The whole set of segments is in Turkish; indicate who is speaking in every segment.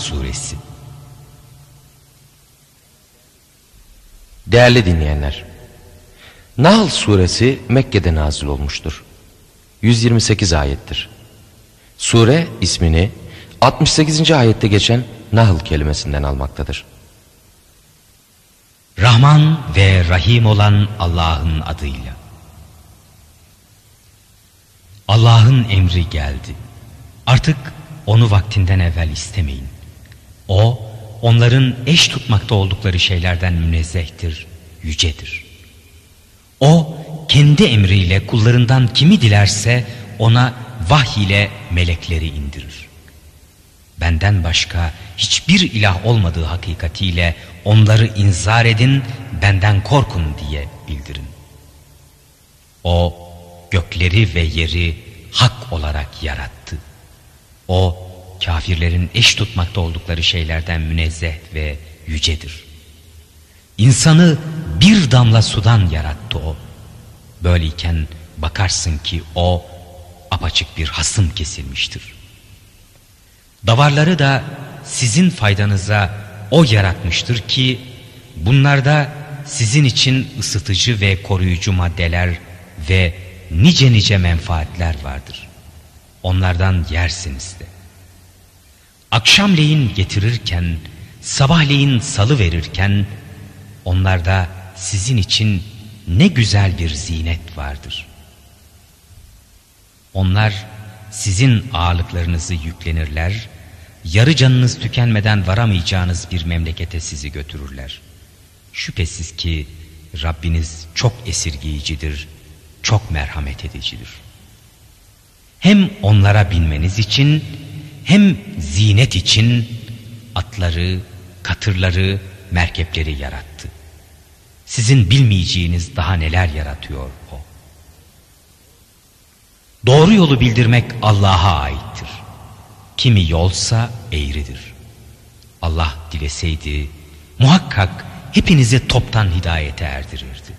Speaker 1: Suresi
Speaker 2: Değerli dinleyenler, Nahl suresi Mekke'de nazil olmuştur. 128 ayettir. Sure ismini 68. ayette geçen Nahl kelimesinden almaktadır.
Speaker 1: Rahman ve Rahim olan Allah'ın adıyla. Allah'ın emri geldi. Artık onu vaktinden evvel istemeyin. O, onların eş tutmakta oldukları şeylerden münezzehtir, yücedir. O, kendi emriyle kullarından kimi dilerse ona vahiy ile melekleri indirir. Benden başka hiçbir ilah olmadığı hakikatiyle onları inzar edin, benden korkun diye bildirin. O, gökleri ve yeri hak olarak yarattı. O kafirlerin eş tutmakta oldukları şeylerden münezzeh ve yücedir. İnsanı bir damla sudan yarattı o. Böyleyken bakarsın ki o apaçık bir hasım kesilmiştir. Davarları da sizin faydanıza o yaratmıştır ki bunlarda sizin için ısıtıcı ve koruyucu maddeler ve nice nice menfaatler vardır. Onlardan yersiniz de. Akşamleyin getirirken, sabahleyin salı verirken, onlarda sizin için ne güzel bir zinet vardır. Onlar sizin ağırlıklarınızı yüklenirler, yarı canınız tükenmeden varamayacağınız bir memlekete sizi götürürler. Şüphesiz ki Rabbiniz çok esirgeyicidir, çok merhamet edicidir. Hem onlara binmeniz için hem zinet için atları, katırları, merkepleri yarattı. Sizin bilmeyeceğiniz daha neler yaratıyor o. Doğru yolu bildirmek Allah'a aittir. Kimi yolsa eğridir. Allah dileseydi muhakkak hepinizi toptan hidayete erdirirdi.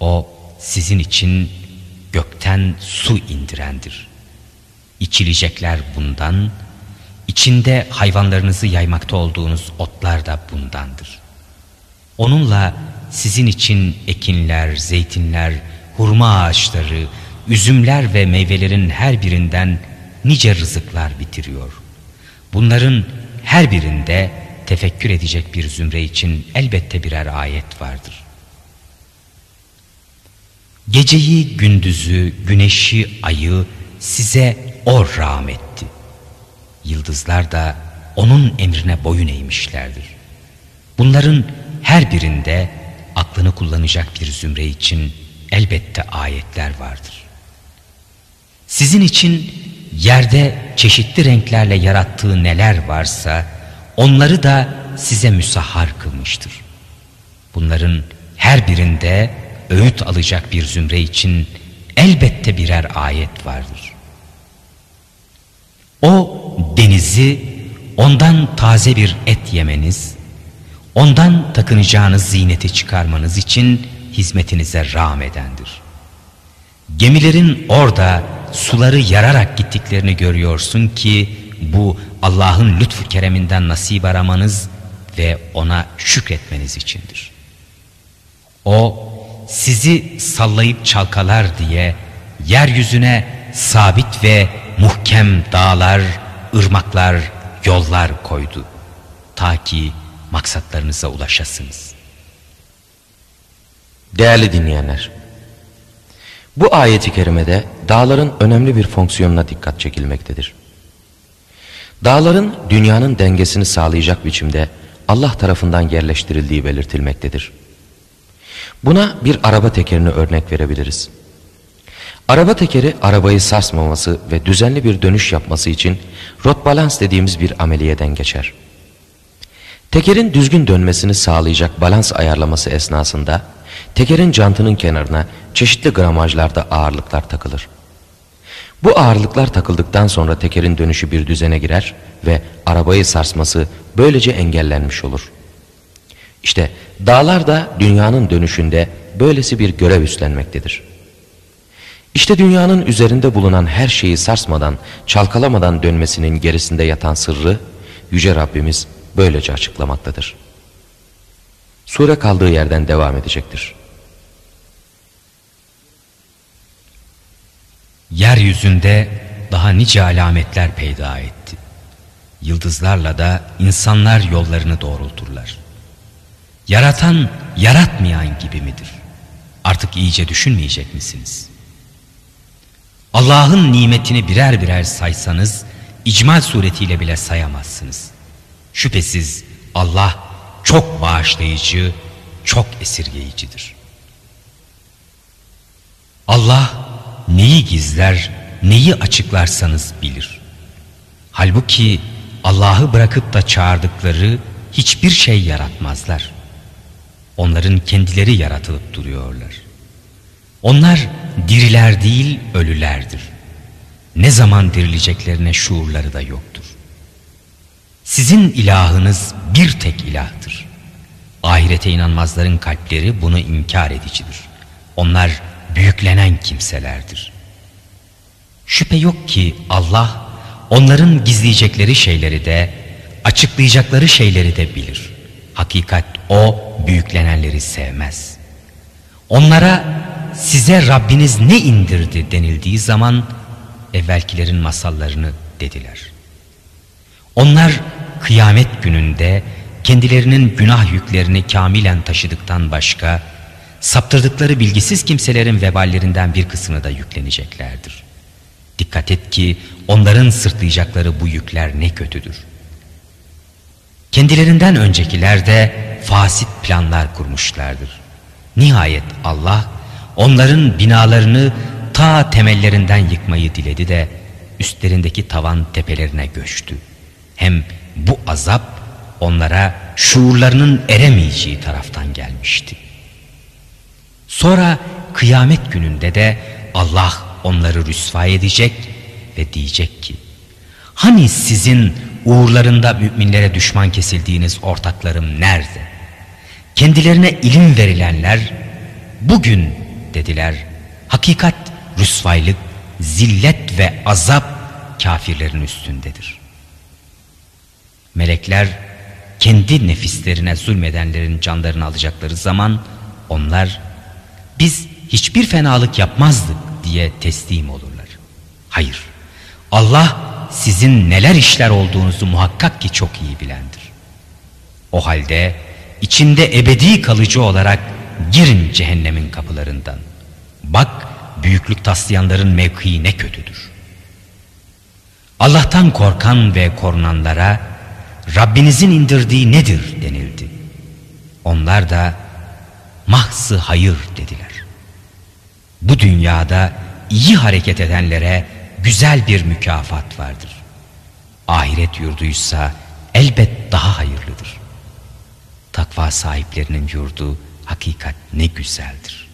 Speaker 1: O sizin için gökten su indirendir. İçilecekler bundan, içinde hayvanlarınızı yaymakta olduğunuz otlar da bundandır. Onunla sizin için ekinler, zeytinler, hurma ağaçları, üzümler ve meyvelerin her birinden nice rızıklar bitiriyor. Bunların her birinde tefekkür edecek bir zümre için elbette birer ayet vardır. Geceyi, gündüzü, güneşi, ayı size o rahmetti. Yıldızlar da onun emrine boyun eğmişlerdir. Bunların her birinde aklını kullanacak bir zümre için elbette ayetler vardır. Sizin için yerde çeşitli renklerle yarattığı neler varsa onları da size müsahhar kılmıştır. Bunların her birinde öğüt alacak bir zümre için elbette birer ayet vardır. O denizi ondan taze bir et yemeniz, ondan takınacağınız ziyneti çıkarmanız için hizmetinize rağmedendir. Gemilerin orada suları yararak gittiklerini görüyorsun ki bu Allah'ın lütfu kereminden nasip aramanız ve ona şükretmeniz içindir. O sizi sallayıp çalkalar diye yeryüzüne sabit ve muhkem dağlar, ırmaklar, yollar koydu. Ta ki maksatlarınıza ulaşasınız.
Speaker 2: Değerli dinleyenler, bu ayeti kerimede dağların önemli bir fonksiyonuna dikkat çekilmektedir. Dağların dünyanın dengesini sağlayacak biçimde Allah tarafından yerleştirildiği belirtilmektedir. Buna bir araba tekerini örnek verebiliriz. Araba tekeri arabayı sarsmaması ve düzenli bir dönüş yapması için rot balans dediğimiz bir ameliyeden geçer. Tekerin düzgün dönmesini sağlayacak balans ayarlaması esnasında tekerin jantının kenarına çeşitli gramajlarda ağırlıklar takılır. Bu ağırlıklar takıldıktan sonra tekerin dönüşü bir düzene girer ve arabayı sarsması böylece engellenmiş olur. İşte dağlar da dünyanın dönüşünde böylesi bir görev üstlenmektedir. İşte dünyanın üzerinde bulunan her şeyi sarsmadan, çalkalamadan dönmesinin gerisinde yatan sırrı Yüce Rabbimiz böylece açıklamaktadır. Sure kaldığı yerden devam edecektir.
Speaker 1: Yeryüzünde daha nice alametler peyda etti. Yıldızlarla da insanlar yollarını doğrulturlar. Yaratan, yaratmayan gibi midir? Artık iyice düşünmeyecek misiniz? Allah'ın nimetini birer birer saysanız, icmal suretiyle bile sayamazsınız. Şüphesiz Allah çok bağışlayıcı, çok esirgeyicidir. Allah neyi gizler, neyi açıklarsanız bilir. Halbuki Allah'ı bırakıp da çağırdıkları hiçbir şey yaratmazlar. Onların kendileri yaratılıp duruyorlar. Onlar diriler değil ölülerdir. Ne zaman dirileceklerine şuurları da yoktur. Sizin ilahınız bir tek ilahtır. Ahirete inanmazların kalpleri bunu inkar edicidir. Onlar büyüklenen kimselerdir. Şüphe yok ki Allah onların gizleyecekleri şeyleri de açıklayacakları şeyleri de bilir. Hakikat o büyüklenenleri sevmez. Onlara size Rabbiniz ne indirdi denildiği zaman evvelkilerin masallarını dediler. Onlar kıyamet gününde kendilerinin günah yüklerini kamilen taşıdıktan başka saptırdıkları bilgisiz kimselerin veballerinden bir kısmını da yükleneceklerdir. Dikkat et ki onların sırtlayacakları bu yükler ne kötüdür. Kendilerinden öncekiler de fasit planlar kurmuşlardır. Nihayet Allah onların binalarını ta temellerinden yıkmayı diledi de üstlerindeki tavan tepelerine göçtü. Hem bu azap onlara şuurlarının eremeyeceği taraftan gelmişti. Sonra kıyamet gününde de Allah onları rüsva edecek ve diyecek ki Hani sizin uğurlarında müminlere düşman kesildiğiniz ortaklarım nerede? Kendilerine ilim verilenler bugün dediler hakikat rüsvaylık, zillet ve azap kafirlerin üstündedir. Melekler kendi nefislerine zulmedenlerin canlarını alacakları zaman onlar biz hiçbir fenalık yapmazdık diye teslim olurlar. Hayır Allah sizin neler işler olduğunuzu muhakkak ki çok iyi bilendir. O halde içinde ebedi kalıcı olarak girin cehennemin kapılarından. Bak büyüklük taslayanların mevkii ne kötüdür. Allah'tan korkan ve korunanlara Rabbinizin indirdiği nedir denildi. Onlar da mahsı hayır dediler. Bu dünyada iyi hareket edenlere güzel bir mükafat vardır. Ahiret yurduysa elbet daha hayırlıdır. Takva sahiplerinin yurdu hakikat ne güzeldir.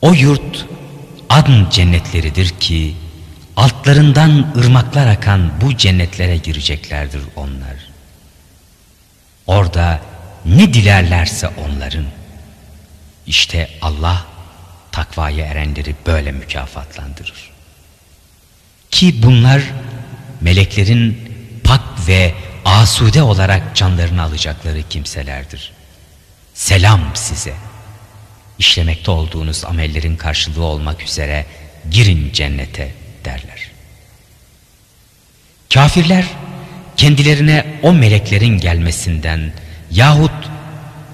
Speaker 1: O yurt adn cennetleridir ki altlarından ırmaklar akan bu cennetlere gireceklerdir onlar. Orada ne dilerlerse onların. İşte Allah takvaya erenleri böyle mükafatlandırır. Ki bunlar meleklerin pak ve asude olarak canlarını alacakları kimselerdir. Selam size. İşlemekte olduğunuz amellerin karşılığı olmak üzere girin cennete derler. Kafirler kendilerine o meleklerin gelmesinden yahut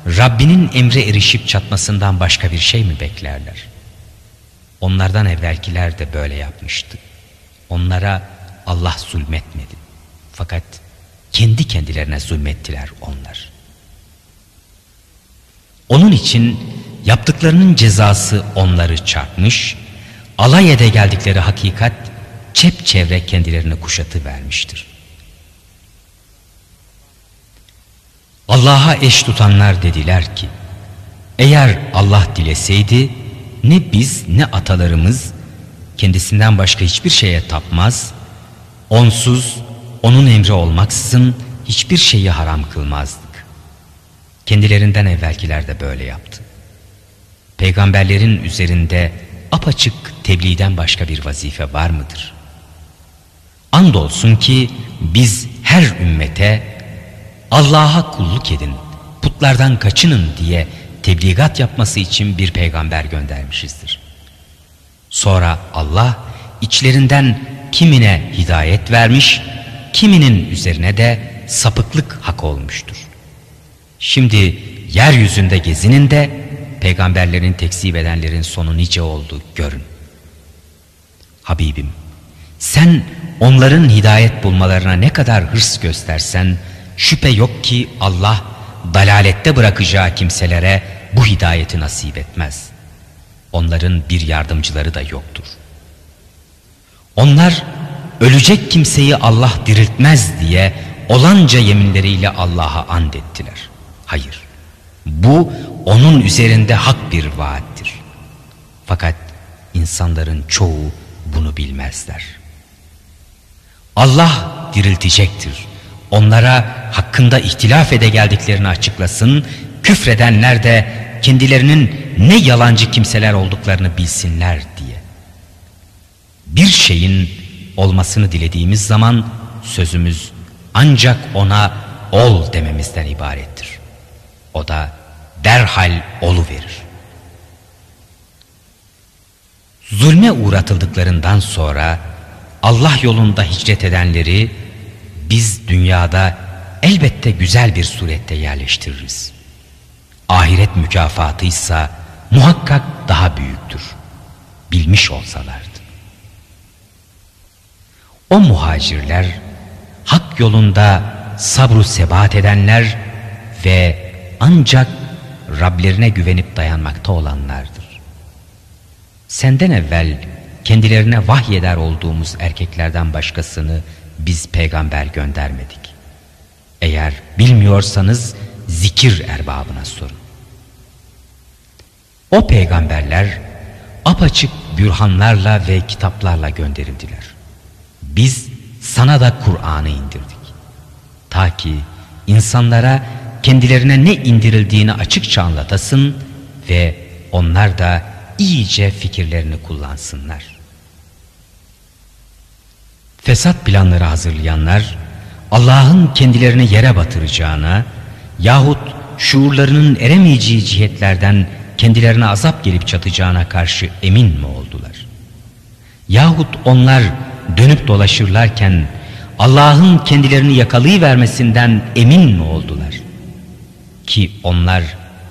Speaker 1: Rabbinin emre erişip çatmasından başka bir şey mi beklerler? Onlardan evvelkiler de böyle yapmıştı. Onlara Allah zulmetmedi. Fakat kendi kendilerine zulmettiler onlar. Onun için yaptıklarının cezası onları çarpmış, alay ede geldikleri hakikat çepçevre kendilerini kuşatı vermiştir. Allah'a eş tutanlar dediler ki, eğer Allah dileseydi ne biz ne atalarımız kendisinden başka hiçbir şeye tapmaz, onsuz onun emri olmaksızın hiçbir şeyi haram kılmazdık. Kendilerinden evvelkiler de böyle yaptı. peygamberlerin üzerinde apaçık tebliğden başka bir vazife var mıdır? Andolsun ki biz her ümmete Allah'a kulluk edin, putlardan kaçının diye tebligat yapması için bir peygamber göndermişizdir. Sonra Allah içlerinden kimine hidayet vermiş, kiminin üzerine de sapıklık hak olmuştur. Şimdi yeryüzünde gezinin de peygamberlerin tekzip edenlerin sonu nice oldu görün. Habibim sen onların hidayet bulmalarına ne kadar hırs göstersen şüphe yok ki Allah dalalette bırakacağı kimselere bu hidayeti nasip etmez. Onların bir yardımcıları da yoktur. Onlar ölecek kimseyi Allah diriltmez diye olanca yeminleriyle Allah'a and ettiler. Hayır, bu onun üzerinde hak bir vaattir. Fakat insanların çoğu bunu bilmezler. Allah diriltecektir. Onlara hakkında ihtilaf ede geldiklerini açıklasın, küfredenler de kendilerinin ne yalancı kimseler olduklarını bilsinler diye. Bir şeyin olmasını dilediğimiz zaman sözümüz ancak ona ol dememizden ibarettir. O da derhal olu verir. Zulme uğratıldıklarından sonra Allah yolunda hicret edenleri biz dünyada elbette güzel bir surette yerleştiririz. Ahiret mükafatı ise muhakkak daha büyüktür. Bilmiş olsalardı. O muhacirler hak yolunda sabru sebat edenler ve ancak Rablerine güvenip dayanmakta olanlardır. Senden evvel kendilerine vahyeder olduğumuz erkeklerden başkasını biz peygamber göndermedik. Eğer bilmiyorsanız zikir erbabına sorun. O peygamberler apaçık bürhanlarla ve kitaplarla gönderildiler. Biz sana da Kur'an'ı indirdik. Ta ki insanlara kendilerine ne indirildiğini açıkça anlatasın ve onlar da iyice fikirlerini kullansınlar. Fesat planları hazırlayanlar Allah'ın kendilerini yere batıracağına yahut şuurlarının eremeyeceği cihetlerden kendilerine azap gelip çatacağına karşı emin mi oldular? Yahut onlar dönüp dolaşırlarken Allah'ın kendilerini yakalayıvermesinden emin mi oldular? Ki onlar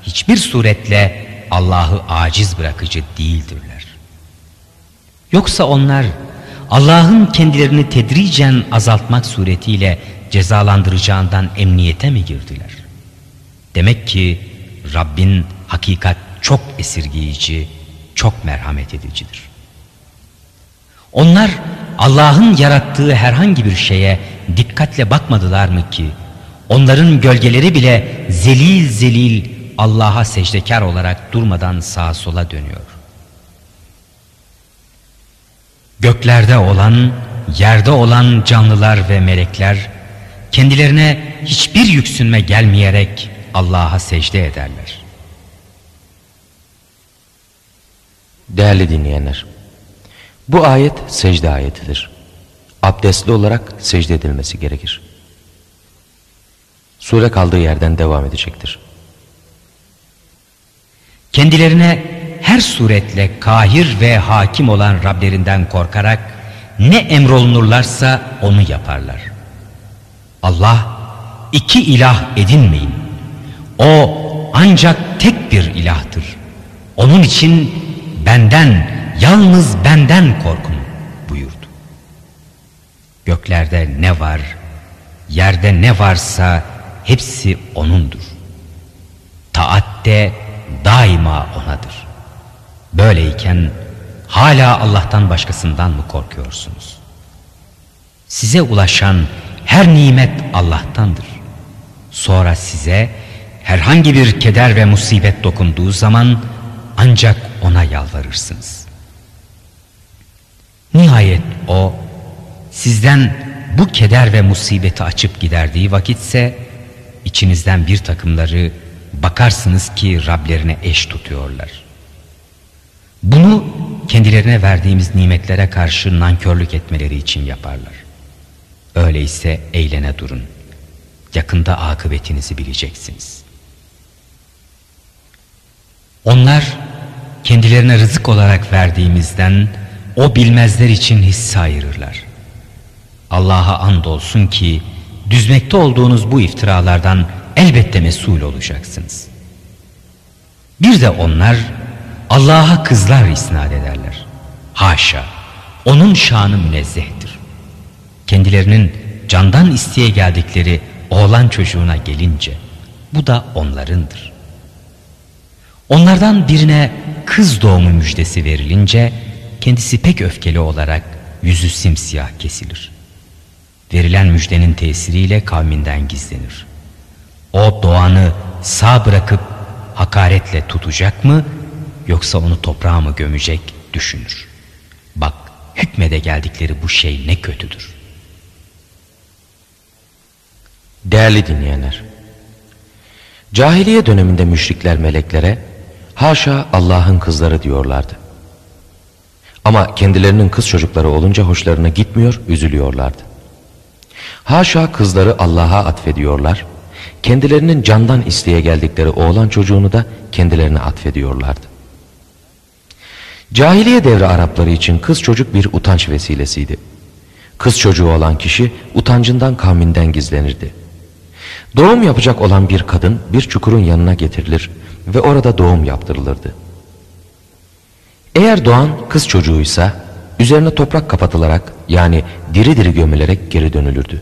Speaker 1: hiçbir suretle Allah'ı aciz bırakıcı değildirler. Yoksa onlar Allah'ın kendilerini tedricen azaltmak suretiyle cezalandıracağından emniyete mi girdiler? Demek ki Rabbin hakikat çok esirgeyici, çok merhamet edicidir. Onlar Allah'ın yarattığı herhangi bir şeye dikkatle bakmadılar mı ki onların gölgeleri bile zelil zelil Allah'a secdekar olarak durmadan sağa sola dönüyor. Göklerde olan, yerde olan canlılar ve melekler kendilerine hiçbir yüksünme gelmeyerek Allah'a secde ederler.
Speaker 2: Değerli dinleyenler, bu ayet secde ayetidir. Abdestli olarak secde edilmesi gerekir. Sure kaldığı yerden devam edecektir.
Speaker 1: Kendilerine her suretle kahir ve hakim olan Rablerinden korkarak ne emrolunurlarsa onu yaparlar. Allah iki ilah edinmeyin. O ancak tek bir ilahtır. Onun için benden, yalnız benden korkun buyurdu. Göklerde ne var, yerde ne varsa hepsi O'nundur. Taat de daima O'nadır. Böyleyken hala Allah'tan başkasından mı korkuyorsunuz? Size ulaşan her nimet Allah'tandır. Sonra size herhangi bir keder ve musibet dokunduğu zaman ancak ona yalvarırsınız. Nihayet o sizden bu keder ve musibeti açıp giderdiği vakitse içinizden bir takımları bakarsınız ki Rablerine eş tutuyorlar. Bunu kendilerine verdiğimiz nimetlere karşı nankörlük etmeleri için yaparlar. Öyleyse eğlene durun. Yakında akıbetinizi bileceksiniz. Onlar kendilerine rızık olarak verdiğimizden o bilmezler için hisse ayırırlar. Allah'a andolsun ki düzmekte olduğunuz bu iftiralardan elbette mesul olacaksınız. Bir de onlar Allah'a kızlar isnat ederler. Haşa, onun şanı münezzehtir. Kendilerinin candan isteye geldikleri oğlan çocuğuna gelince bu da onlarındır. Onlardan birine kız doğumu müjdesi verilince kendisi pek öfkeli olarak yüzü simsiyah kesilir. Verilen müjdenin tesiriyle kavminden gizlenir. O doğanı sağ bırakıp hakaretle tutacak mı yoksa onu toprağa mı gömecek düşünür. Bak hükmede geldikleri bu şey ne kötüdür.
Speaker 2: Değerli dinleyenler, cahiliye döneminde müşrikler meleklere haşa Allah'ın kızları diyorlardı. Ama kendilerinin kız çocukları olunca hoşlarına gitmiyor, üzülüyorlardı. Haşa kızları Allah'a atfediyorlar, kendilerinin candan isteye geldikleri oğlan çocuğunu da kendilerine atfediyorlardı. Cahiliye devri Arapları için kız çocuk bir utanç vesilesiydi. Kız çocuğu olan kişi utancından kavminden gizlenirdi. Doğum yapacak olan bir kadın bir çukurun yanına getirilir ve orada doğum yaptırılırdı. Eğer doğan kız çocuğuysa üzerine toprak kapatılarak yani diri diri gömülerek geri dönülürdü.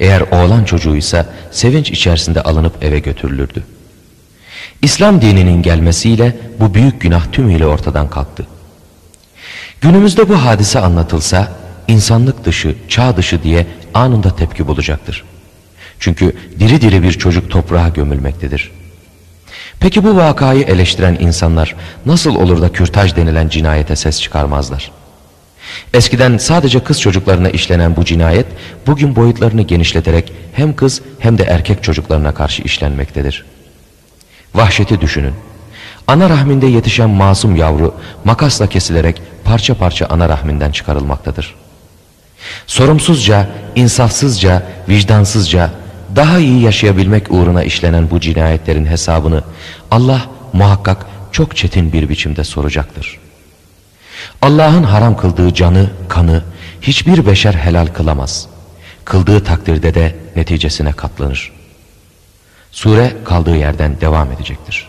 Speaker 2: Eğer oğlan çocuğuysa sevinç içerisinde alınıp eve götürülürdü. İslam dininin gelmesiyle bu büyük günah tümüyle ortadan kalktı. Günümüzde bu hadise anlatılsa insanlık dışı, çağ dışı diye anında tepki bulacaktır. Çünkü diri diri bir çocuk toprağa gömülmektedir. Peki bu vakayı eleştiren insanlar nasıl olur da kürtaj denilen cinayete ses çıkarmazlar? Eskiden sadece kız çocuklarına işlenen bu cinayet bugün boyutlarını genişleterek hem kız hem de erkek çocuklarına karşı işlenmektedir. Vahşeti düşünün. Ana rahminde yetişen masum yavru makasla kesilerek parça parça ana rahminden çıkarılmaktadır. Sorumsuzca, insafsızca, vicdansızca daha iyi yaşayabilmek uğruna işlenen bu cinayetlerin hesabını Allah muhakkak çok çetin bir biçimde soracaktır. Allah'ın haram kıldığı canı, kanı hiçbir beşer helal kılamaz. Kıldığı takdirde de neticesine katlanır. Sure kaldığı yerden devam edecektir.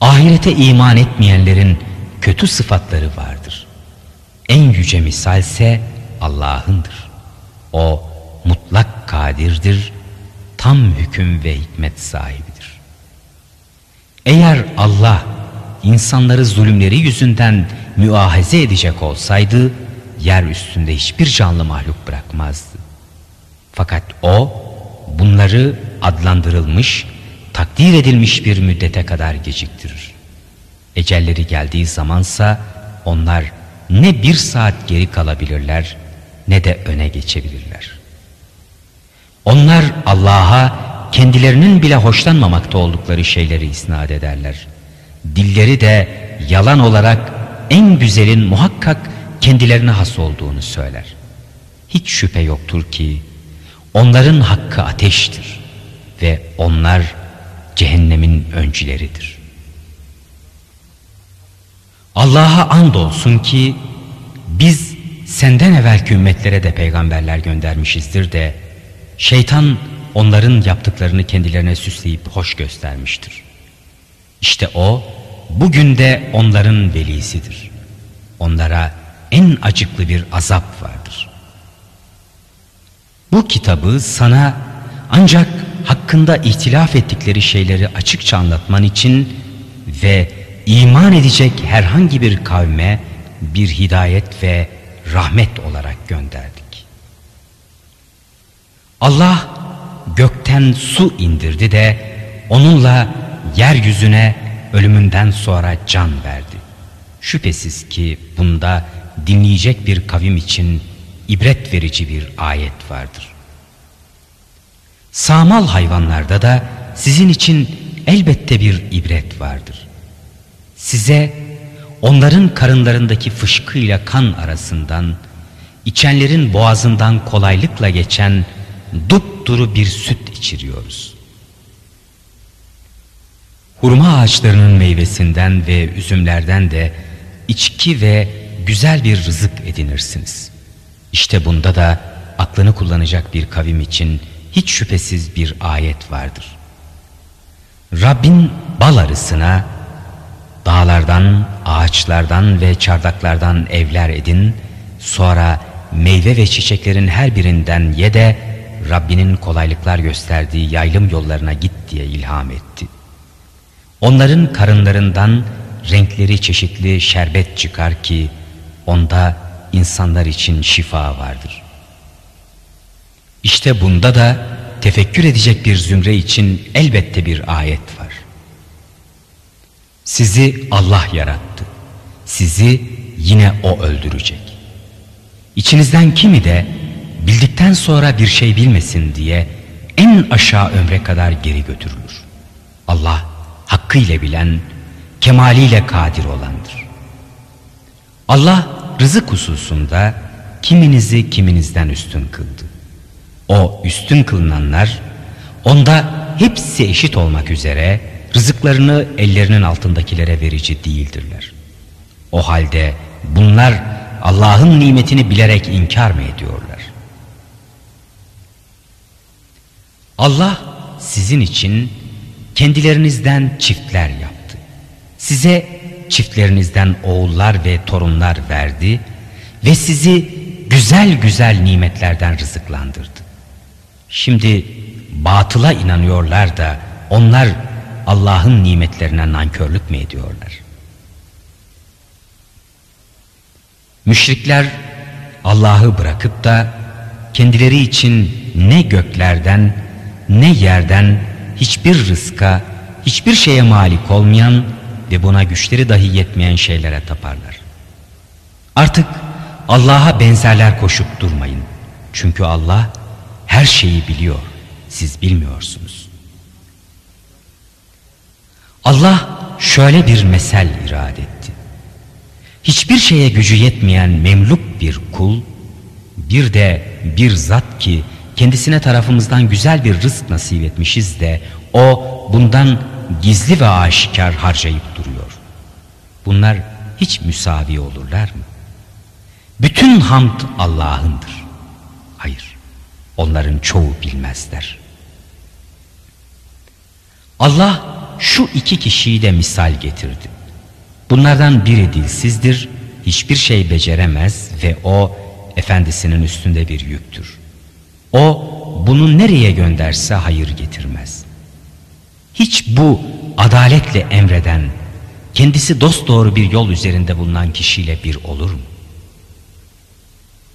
Speaker 1: Ahirete iman etmeyenlerin kötü sıfatları vardır. En yüce misalse Allah'ındır. O mutlak kadirdir, tam hüküm ve hikmet sahibidir. Eğer Allah insanları zulümleri yüzünden müahaze edecek olsaydı, yer üstünde hiçbir canlı mahluk bırakmazdı. Fakat o, bunları adlandırılmış, takdir edilmiş bir müddete kadar geciktirir. Ecelleri geldiği zamansa onlar ne bir saat geri kalabilirler ne de öne geçebilirler. Onlar Allah'a kendilerinin bile hoşlanmamakta oldukları şeyleri isnat ederler. Dilleri de yalan olarak en güzelin muhakkak kendilerine has olduğunu söyler. Hiç şüphe yoktur ki onların hakkı ateştir ve onlar cehennemin öncüleridir. Allah'a andolsun ki biz senden evvelki ümmetlere de peygamberler göndermişizdir de Şeytan onların yaptıklarını kendilerine süsleyip hoş göstermiştir. İşte o bugün de onların velisidir. Onlara en acıklı bir azap vardır. Bu kitabı sana ancak hakkında ihtilaf ettikleri şeyleri açıkça anlatman için ve iman edecek herhangi bir kavme bir hidayet ve rahmet olarak gönderdik. Allah gökten su indirdi de onunla yeryüzüne ölümünden sonra can verdi. Şüphesiz ki bunda dinleyecek bir kavim için ibret verici bir ayet vardır. Sağmal hayvanlarda da sizin için elbette bir ibret vardır. Size onların karınlarındaki fışkıyla kan arasından, içenlerin boğazından kolaylıkla geçen dupduru bir süt içiriyoruz. Hurma ağaçlarının meyvesinden ve üzümlerden de içki ve güzel bir rızık edinirsiniz. İşte bunda da aklını kullanacak bir kavim için hiç şüphesiz bir ayet vardır. Rabbin bal arısına dağlardan, ağaçlardan ve çardaklardan evler edin, sonra meyve ve çiçeklerin her birinden ye de Rabbinin kolaylıklar gösterdiği yaylım yollarına git diye ilham etti. Onların karınlarından renkleri çeşitli şerbet çıkar ki onda insanlar için şifa vardır. İşte bunda da tefekkür edecek bir zümre için elbette bir ayet var. Sizi Allah yarattı. Sizi yine O öldürecek. İçinizden kimi de bildikten sonra bir şey bilmesin diye en aşağı ömre kadar geri götürülür. Allah hakkıyla bilen, kemaliyle kadir olandır. Allah rızık hususunda kiminizi kiminizden üstün kıldı. O üstün kılınanlar onda hepsi eşit olmak üzere rızıklarını ellerinin altındakilere verici değildirler. O halde bunlar Allah'ın nimetini bilerek inkar mı ediyorlar? Allah sizin için kendilerinizden çiftler yaptı. Size çiftlerinizden oğullar ve torunlar verdi ve sizi güzel güzel nimetlerden rızıklandırdı. Şimdi batıla inanıyorlar da onlar Allah'ın nimetlerine nankörlük mü ediyorlar? Müşrikler Allah'ı bırakıp da kendileri için ne göklerden ne yerden hiçbir rızka, hiçbir şeye malik olmayan ve buna güçleri dahi yetmeyen şeylere taparlar. Artık Allah'a benzerler koşup durmayın. Çünkü Allah her şeyi biliyor. Siz bilmiyorsunuz. Allah şöyle bir mesel irade etti. Hiçbir şeye gücü yetmeyen memluk bir kul, bir de bir zat ki kendisine tarafımızdan güzel bir rızk nasip etmişiz de o bundan gizli ve aşikar harcayıp duruyor. Bunlar hiç müsavi olurlar mı? Bütün hamd Allah'ındır. Hayır, onların çoğu bilmezler. Allah şu iki kişiyi de misal getirdi. Bunlardan biri dilsizdir, hiçbir şey beceremez ve o efendisinin üstünde bir yüktür. O bunu nereye gönderse hayır getirmez. Hiç bu adaletle emreden, kendisi dosdoğru bir yol üzerinde bulunan kişiyle bir olur mu?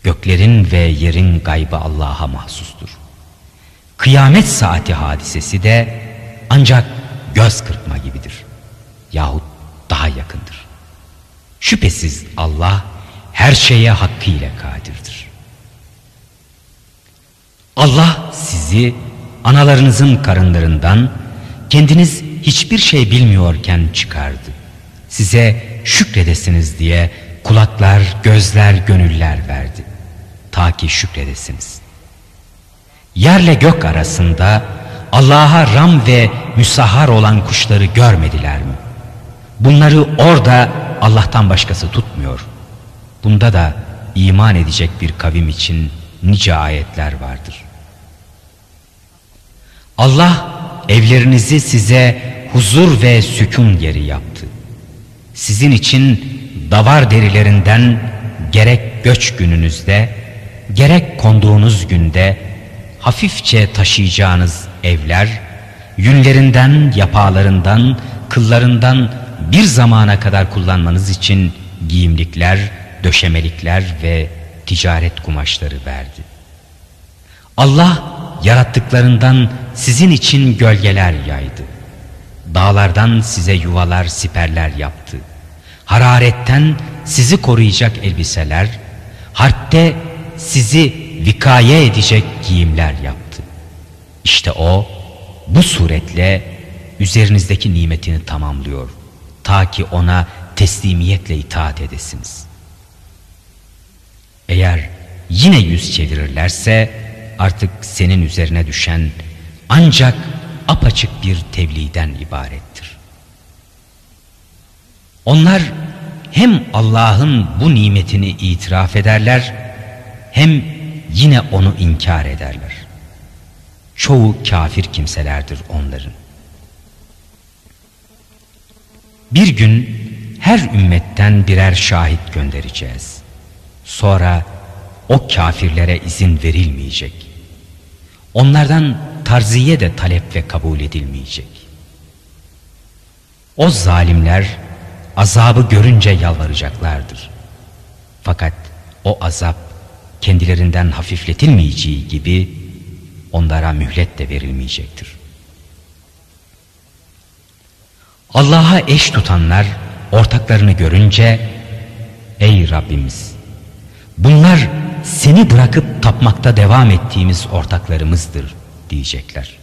Speaker 1: Göklerin ve yerin gaybı Allah'a mahsustur. Kıyamet saati hadisesi de ancak göz kırpma gibidir. Yahut daha yakındır. Şüphesiz Allah her şeye hakkıyla kadirdir. Allah sizi analarınızın karınlarından kendiniz hiçbir şey bilmiyorken çıkardı. Size şükredesiniz diye kulaklar, gözler, gönüller verdi. Ta ki şükredesiniz. Yerle gök arasında Allah'a ram ve müsahar olan kuşları görmediler mi? Bunları orada Allah'tan başkası tutmuyor. Bunda da iman edecek bir kavim için nice ayetler vardır. Allah evlerinizi size huzur ve sükun yeri yaptı. Sizin için davar derilerinden gerek göç gününüzde, gerek konduğunuz günde hafifçe taşıyacağınız evler, yünlerinden, yapağlarından, kıllarından bir zamana kadar kullanmanız için giyimlikler, döşemelikler ve ticaret kumaşları verdi. Allah yarattıklarından sizin için gölgeler yaydı. Dağlardan size yuvalar, siperler yaptı. Hararetten sizi koruyacak elbiseler, harpte sizi vikaye edecek giyimler yaptı. İşte o bu suretle üzerinizdeki nimetini tamamlıyor. Ta ki ona teslimiyetle itaat edesiniz. Eğer yine yüz çevirirlerse artık senin üzerine düşen ancak apaçık bir tebliğden ibarettir. Onlar hem Allah'ın bu nimetini itiraf ederler hem yine onu inkar ederler. Çoğu kafir kimselerdir onların. Bir gün her ümmetten birer şahit göndereceğiz. Sonra o kafirlere izin verilmeyecek. Onlardan tarziye de talep ve kabul edilmeyecek. O zalimler azabı görünce yalvaracaklardır. Fakat o azap kendilerinden hafifletilmeyeceği gibi onlara mühlet de verilmeyecektir. Allah'a eş tutanlar ortaklarını görünce ey Rabbimiz bunlar seni bırakıp tapmakta devam ettiğimiz ortaklarımızdır diyecekler.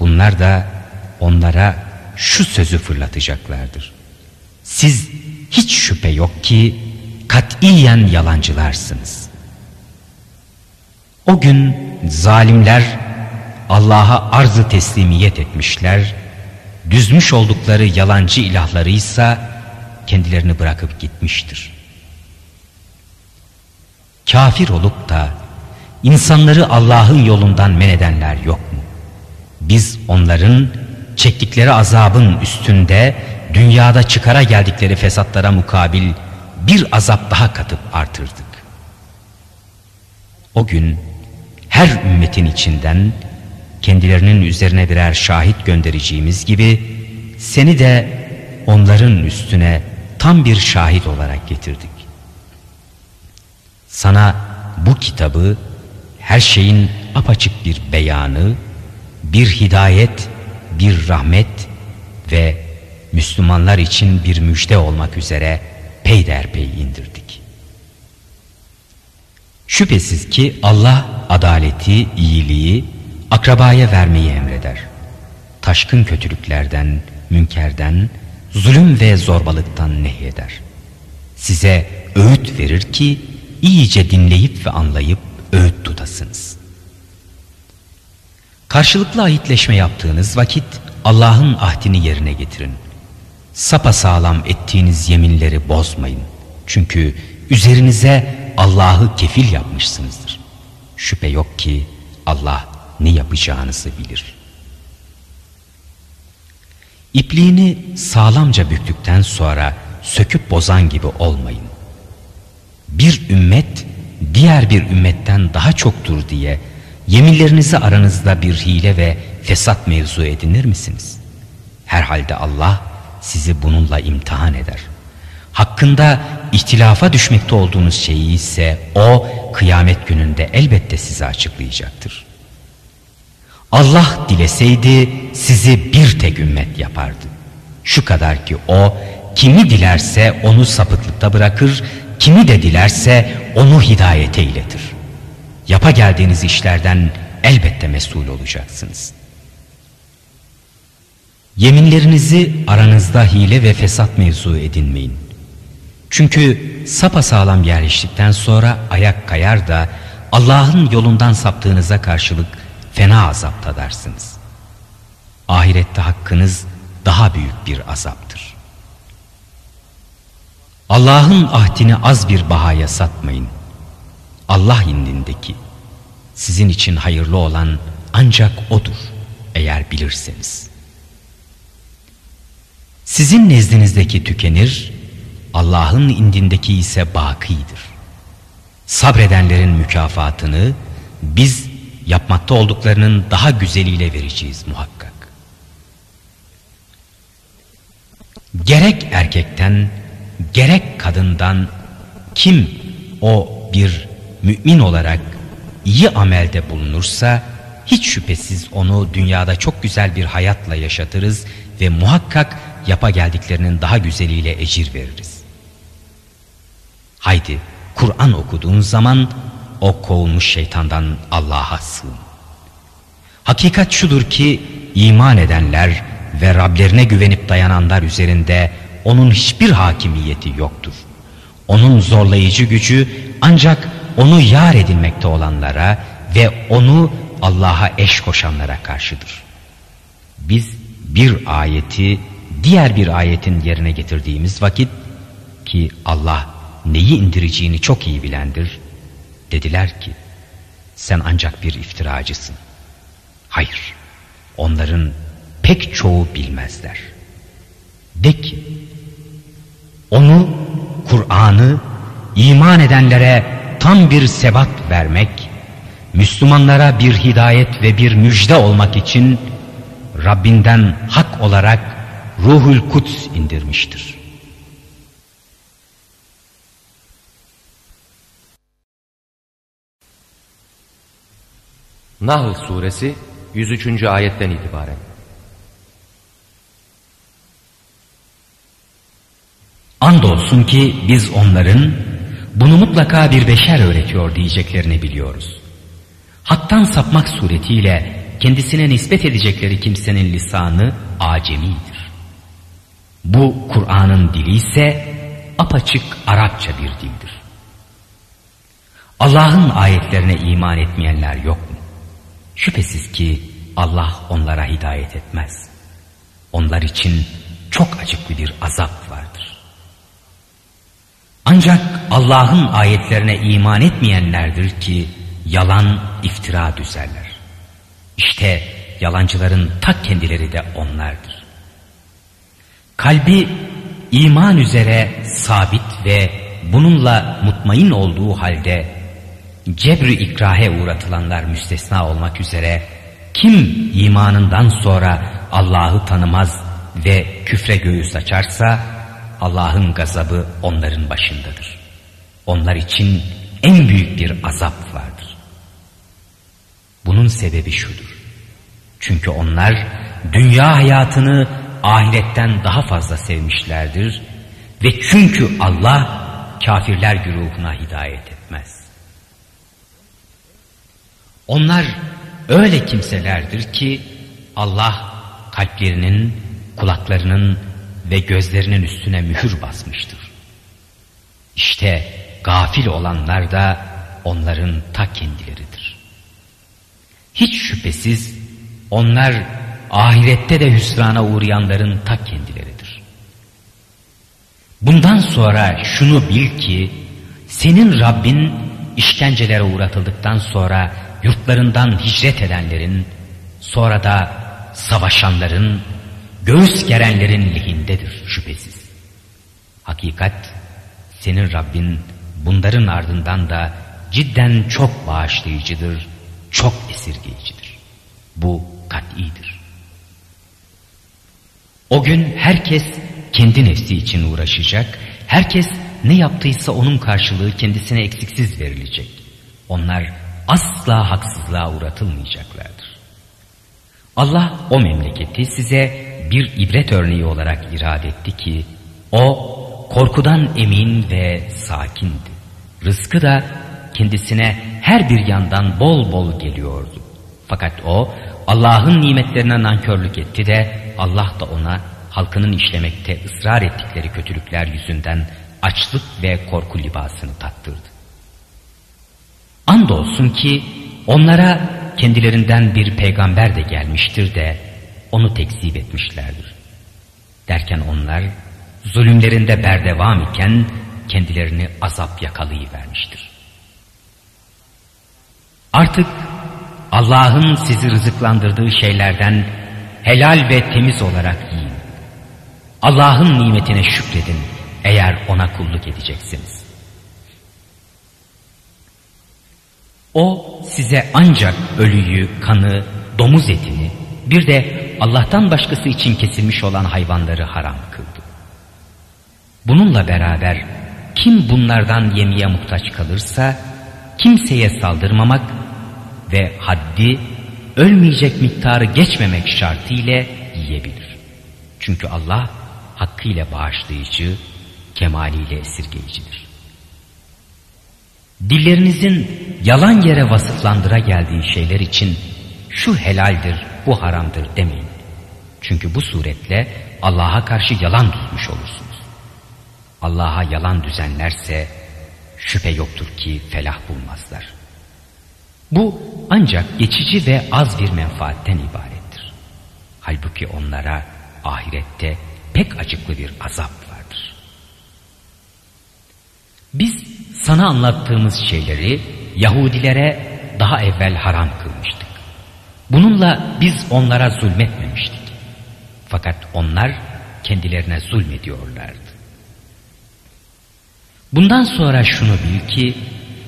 Speaker 1: Bunlar da onlara şu sözü fırlatacaklardır. Siz hiç şüphe yok ki katiyen yalancılarsınız. O gün zalimler Allah'a arzı teslimiyet etmişler, düzmüş oldukları yalancı ilahlarıysa kendilerini bırakıp gitmiştir. Kafir olup da insanları Allah'ın yolundan men edenler yok mu? Biz onların çektikleri azabın üstünde dünyada çıkara geldikleri fesatlara mukabil bir azap daha katıp artırdık. O gün her ümmetin içinden kendilerinin üzerine birer şahit göndereceğimiz gibi seni de onların üstüne tam bir şahit olarak getirdik. Sana bu kitabı her şeyin apaçık bir beyanı, bir hidayet, bir rahmet ve Müslümanlar için bir müjde olmak üzere peyderpey indirdik. Şüphesiz ki Allah adaleti, iyiliği akrabaya vermeyi emreder. Taşkın kötülüklerden, münkerden, zulüm ve zorbalıktan nehyeder. Size öğüt verir ki iyice dinleyip ve anlayıp öğüt tutasınız. Karşılıklı ahitleşme yaptığınız vakit Allah'ın ahdini yerine getirin. Sapa sağlam ettiğiniz yeminleri bozmayın. Çünkü üzerinize Allah'ı kefil yapmışsınızdır. Şüphe yok ki Allah ne yapacağınızı bilir. İpliğini sağlamca büktükten sonra söküp bozan gibi olmayın. Bir ümmet diğer bir ümmetten daha çoktur diye yeminlerinizi aranızda bir hile ve fesat mevzu edinir misiniz? Herhalde Allah sizi bununla imtihan eder. Hakkında ihtilafa düşmekte olduğunuz şeyi ise o kıyamet gününde elbette size açıklayacaktır. Allah dileseydi sizi bir tek ümmet yapardı. Şu kadar ki o kimi dilerse onu sapıklıkta bırakır, kimi de dilerse onu hidayete iletir. Yapa geldiğiniz işlerden elbette mesul olacaksınız. Yeminlerinizi aranızda hile ve fesat mevzu edinmeyin. Çünkü sapasağlam yerleştikten sonra ayak kayar da Allah'ın yolundan saptığınıza karşılık fena azap tadarsınız. Ahirette hakkınız daha büyük bir azaptır. Allah'ın ahdini az bir bahaya satmayın. Allah indindeki sizin için hayırlı olan ancak O'dur eğer bilirseniz. Sizin nezdinizdeki tükenir, Allah'ın indindeki ise bakidir. Sabredenlerin mükafatını biz yapmakta olduklarının daha güzeliyle vereceğiz muhakkak. Gerek erkekten gerek kadından kim o bir mümin olarak iyi amelde bulunursa hiç şüphesiz onu dünyada çok güzel bir hayatla yaşatırız ve muhakkak yapa geldiklerinin daha güzeliyle ecir veririz. Haydi Kur'an okuduğun zaman o kovulmuş şeytandan Allah'a sığın. Hakikat şudur ki iman edenler ve Rablerine güvenip dayananlar üzerinde onun hiçbir hakimiyeti yoktur. Onun zorlayıcı gücü ancak onu yar edilmekte olanlara ve onu Allah'a eş koşanlara karşıdır. Biz bir ayeti diğer bir ayetin yerine getirdiğimiz vakit ki Allah neyi indireceğini çok iyi bilendir. Dediler ki sen ancak bir iftiracısın. Hayır onların pek çoğu bilmezler. De ki onu Kur'an'ı iman edenlere tam bir sebat vermek, Müslümanlara bir hidayet ve bir müjde olmak için Rabbinden hak olarak Ruhul Kuds indirmiştir.
Speaker 2: Nahl suresi 103. ayetten itibaren.
Speaker 1: Andolsun ki biz onların bunu mutlaka bir beşer öğretiyor diyeceklerini biliyoruz. Hattan sapmak suretiyle kendisine nispet edecekleri kimsenin lisanı acemidir. Bu Kur'an'ın dili ise apaçık Arapça bir dildir. Allah'ın ayetlerine iman etmeyenler yok mu? Şüphesiz ki Allah onlara hidayet etmez. Onlar için çok acıklı bir azap vardır. Ancak Allah'ın ayetlerine iman etmeyenlerdir ki yalan iftira düzerler. İşte yalancıların ta kendileri de onlardır. Kalbi iman üzere sabit ve bununla mutmain olduğu halde cebri ikrahe uğratılanlar müstesna olmak üzere kim imanından sonra Allah'ı tanımaz ve küfre göğüs açarsa Allah'ın gazabı onların başındadır. Onlar için en büyük bir azap vardır. Bunun sebebi şudur. Çünkü onlar dünya hayatını ahiretten daha fazla sevmişlerdir ve çünkü Allah kafirler güruhuna hidayet etmez. Onlar öyle kimselerdir ki Allah kalplerinin, kulaklarının ve gözlerinin üstüne mühür basmıştır. İşte gafil olanlar da onların ta kendileridir. Hiç şüphesiz onlar ahirette de hüsrana uğrayanların ta kendileridir. Bundan sonra şunu bil ki senin Rabbin işkencelere uğratıldıktan sonra yurtlarından hicret edenlerin sonra da savaşanların göğüs gerenlerin lehindedir şüphesiz. Hakikat senin Rabbin bunların ardından da cidden çok bağışlayıcıdır, çok esirgeyicidir. Bu kat'idir. O gün herkes kendi nefsi için uğraşacak, herkes ne yaptıysa onun karşılığı kendisine eksiksiz verilecek. Onlar asla haksızlığa uğratılmayacaklardır. Allah o memleketi size bir ibret örneği olarak irade etti ki o korkudan emin ve sakindi. Rızkı da kendisine her bir yandan bol bol geliyordu. Fakat o Allah'ın nimetlerine nankörlük etti de Allah da ona halkının işlemekte ısrar ettikleri kötülükler yüzünden açlık ve korku libasını tattırdı. Andolsun ki onlara kendilerinden bir peygamber de gelmiştir de onu tekzip etmişlerdir. Derken onlar zulümlerinde berdevam iken kendilerini azap yakalayıvermiştir. Artık Allah'ın sizi rızıklandırdığı şeylerden helal ve temiz olarak yiyin. Allah'ın nimetine şükredin eğer ona kulluk edeceksiniz. O size ancak ölüyü, kanı, domuz etini, bir de Allah'tan başkası için kesilmiş olan hayvanları haram kıldı. Bununla beraber kim bunlardan yemeye muhtaç kalırsa kimseye saldırmamak ve haddi ölmeyecek miktarı geçmemek şartıyla yiyebilir. Çünkü Allah hakkıyla bağışlayıcı, kemaliyle esirgeyicidir. Dillerinizin yalan yere vasıflandıra geldiği şeyler için şu helaldir, bu haramdır demeyin. Çünkü bu suretle Allah'a karşı yalan tutmuş olursunuz. Allah'a yalan düzenlerse şüphe yoktur ki felah bulmazlar. Bu ancak geçici ve az bir menfaatten ibarettir. Halbuki onlara ahirette pek acıklı bir azap vardır. Biz sana anlattığımız şeyleri Yahudilere daha evvel haram kılmıştık. Bununla biz onlara zulmetmemiştik. Fakat onlar kendilerine zulmediyorlardı. Bundan sonra şunu bil ki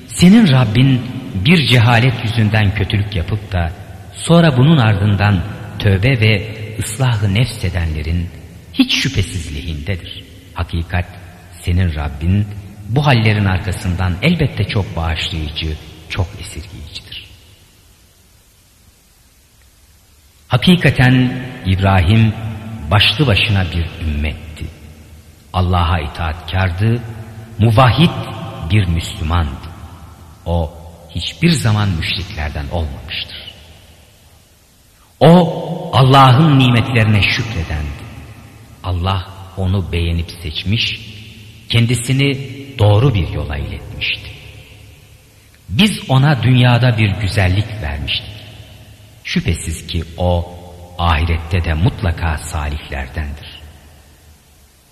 Speaker 1: senin Rabbin bir cehalet yüzünden kötülük yapıp da sonra bunun ardından tövbe ve ıslahı nefs edenlerin hiç şüphesiz lehindedir. Hakikat senin Rabbin bu hallerin arkasından elbette çok bağışlayıcı, çok esirgeyicidir. Hakikaten İbrahim başlı başına bir ümmetti. Allah'a itaatkardı, muvahhid bir Müslümandı. O hiçbir zaman müşriklerden olmamıştır. O Allah'ın nimetlerine şükredendi. Allah onu beğenip seçmiş, kendisini doğru bir yola iletmişti. Biz ona dünyada bir güzellik vermiştik. Şüphesiz ki o ahirette de mutlaka salihlerdendir.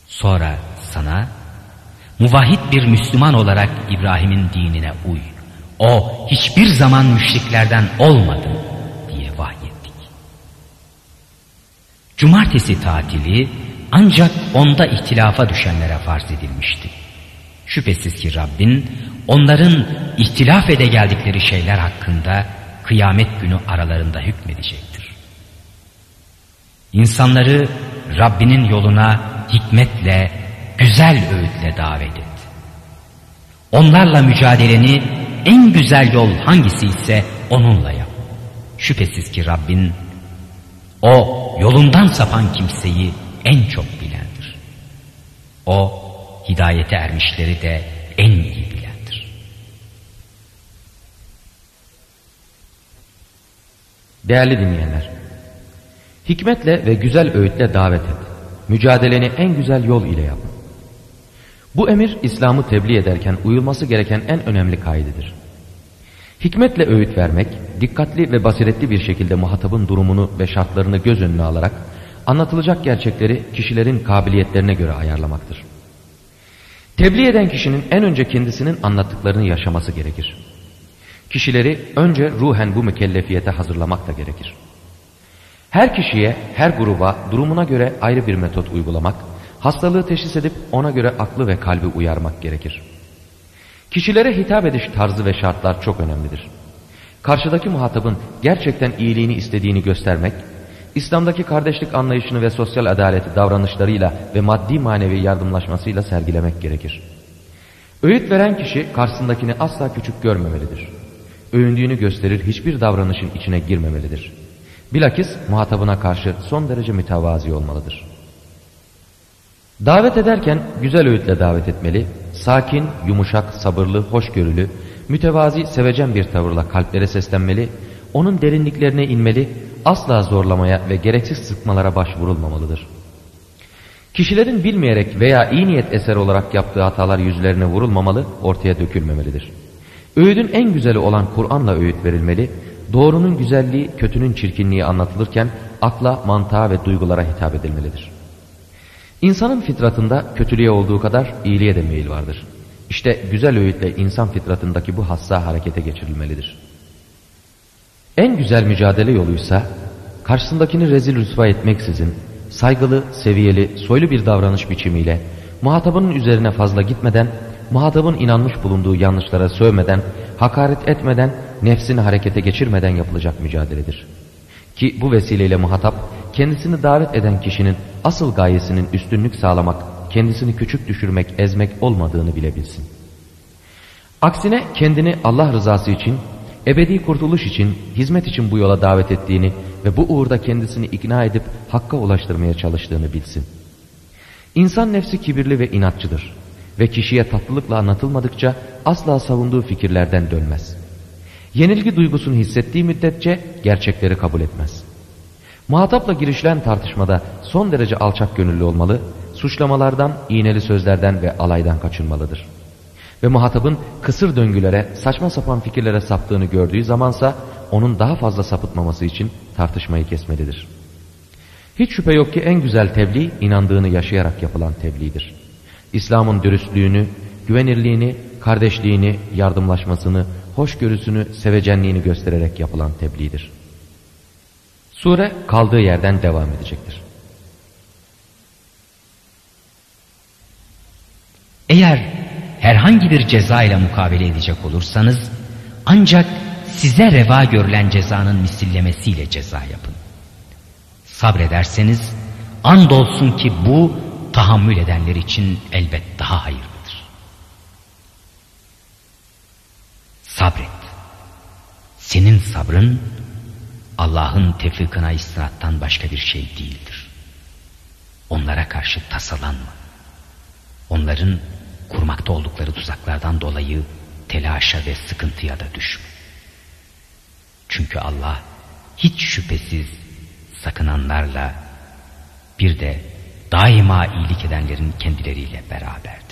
Speaker 1: Sonra sana muvahhid bir Müslüman olarak İbrahim'in dinine uy. O hiçbir zaman müşriklerden olmadı diye vahyettik. Cumartesi tatili ancak onda ihtilafa düşenlere farz edilmişti. Şüphesiz ki Rabbin onların ihtilaf ede geldikleri şeyler hakkında kıyamet günü aralarında hükmedecektir. İnsanları Rabbinin yoluna hikmetle, güzel öğütle davet et. Onlarla mücadeleni en güzel yol hangisi ise onunla yap. Şüphesiz ki Rabbin o yolundan sapan kimseyi en çok bilendir. O hidayete ermişleri de en iyi bilendir.
Speaker 2: Değerli dinleyenler, hikmetle ve güzel öğütle davet et. Mücadeleni en güzel yol ile yap. Bu emir İslam'ı tebliğ ederken uyulması gereken en önemli kaidedir. Hikmetle öğüt vermek, dikkatli ve basiretli bir şekilde muhatabın durumunu ve şartlarını göz önüne alarak anlatılacak gerçekleri kişilerin kabiliyetlerine göre ayarlamaktır. Tebliğ eden kişinin en önce kendisinin anlattıklarını yaşaması gerekir. Kişileri önce ruhen bu mükellefiyete hazırlamak da gerekir. Her kişiye, her gruba durumuna göre ayrı bir metot uygulamak, hastalığı teşhis edip ona göre aklı ve kalbi uyarmak gerekir. Kişilere hitap ediş tarzı ve şartlar çok önemlidir. Karşıdaki muhatabın gerçekten iyiliğini istediğini göstermek, İslam'daki kardeşlik anlayışını ve sosyal adaleti davranışlarıyla ve maddi manevi yardımlaşmasıyla sergilemek gerekir. Öğüt veren kişi karşısındakini asla küçük görmemelidir. Övündüğünü gösterir hiçbir davranışın içine girmemelidir. Bilakis muhatabına karşı son derece mütevazi olmalıdır. Davet ederken güzel öğütle davet etmeli, sakin, yumuşak, sabırlı, hoşgörülü, mütevazi, sevecen bir tavırla kalplere seslenmeli, onun derinliklerine inmeli, asla zorlamaya ve gereksiz sıkmalara başvurulmamalıdır. Kişilerin bilmeyerek veya iyi niyet eser olarak yaptığı hatalar yüzlerine vurulmamalı, ortaya dökülmemelidir. Öğüdün en güzeli olan Kur'an'la öğüt verilmeli, doğrunun güzelliği, kötünün çirkinliği anlatılırken akla, mantığa ve duygulara hitap edilmelidir. İnsanın fitratında kötülüğe olduğu kadar iyiliğe de meyil vardır. İşte güzel öğütle insan fitratındaki bu hassa harekete geçirilmelidir. En güzel mücadele yoluysa karşısındakini rezil rüsva etmeksizin saygılı, seviyeli, soylu bir davranış biçimiyle muhatabının üzerine fazla gitmeden, muhatabın inanmış bulunduğu yanlışlara sövmeden, hakaret etmeden, nefsini harekete geçirmeden yapılacak mücadeledir. Ki bu vesileyle muhatap kendisini davet eden kişinin asıl gayesinin üstünlük sağlamak, kendisini küçük düşürmek, ezmek olmadığını bilebilsin. Aksine kendini Allah rızası için ebedi kurtuluş için, hizmet için bu yola davet ettiğini ve bu uğurda kendisini ikna edip hakka ulaştırmaya çalıştığını bilsin. İnsan nefsi kibirli ve inatçıdır ve kişiye tatlılıkla anlatılmadıkça asla savunduğu fikirlerden dönmez. Yenilgi duygusunu hissettiği müddetçe gerçekleri kabul etmez. Muhatapla girişilen tartışmada son derece alçak gönüllü olmalı, suçlamalardan, iğneli sözlerden ve alaydan kaçınmalıdır. Ve muhatabın kısır döngülere, saçma sapan fikirlere saptığını gördüğü zamansa onun daha fazla sapıtmaması için tartışmayı kesmelidir. Hiç şüphe yok ki en güzel tebliğ inandığını yaşayarak yapılan tebliğdir. İslam'ın dürüstlüğünü, güvenirliğini, kardeşliğini, yardımlaşmasını, hoşgörüsünü, sevecenliğini göstererek yapılan tebliğdir. Sure kaldığı yerden devam edecektir.
Speaker 1: Eğer herhangi bir ceza ile mukabele edecek olursanız ancak size reva görülen cezanın misillemesiyle ceza yapın. Sabrederseniz andolsun ki bu tahammül edenler için elbet daha hayırlıdır. Sabret. Senin sabrın Allah'ın tefrikına istinattan başka bir şey değildir. Onlara karşı tasalanma. Onların kurmakta oldukları tuzaklardan dolayı telaşa ve sıkıntıya da düşme. Çünkü Allah hiç şüphesiz sakınanlarla bir de daima iyilik edenlerin kendileriyle beraberdir.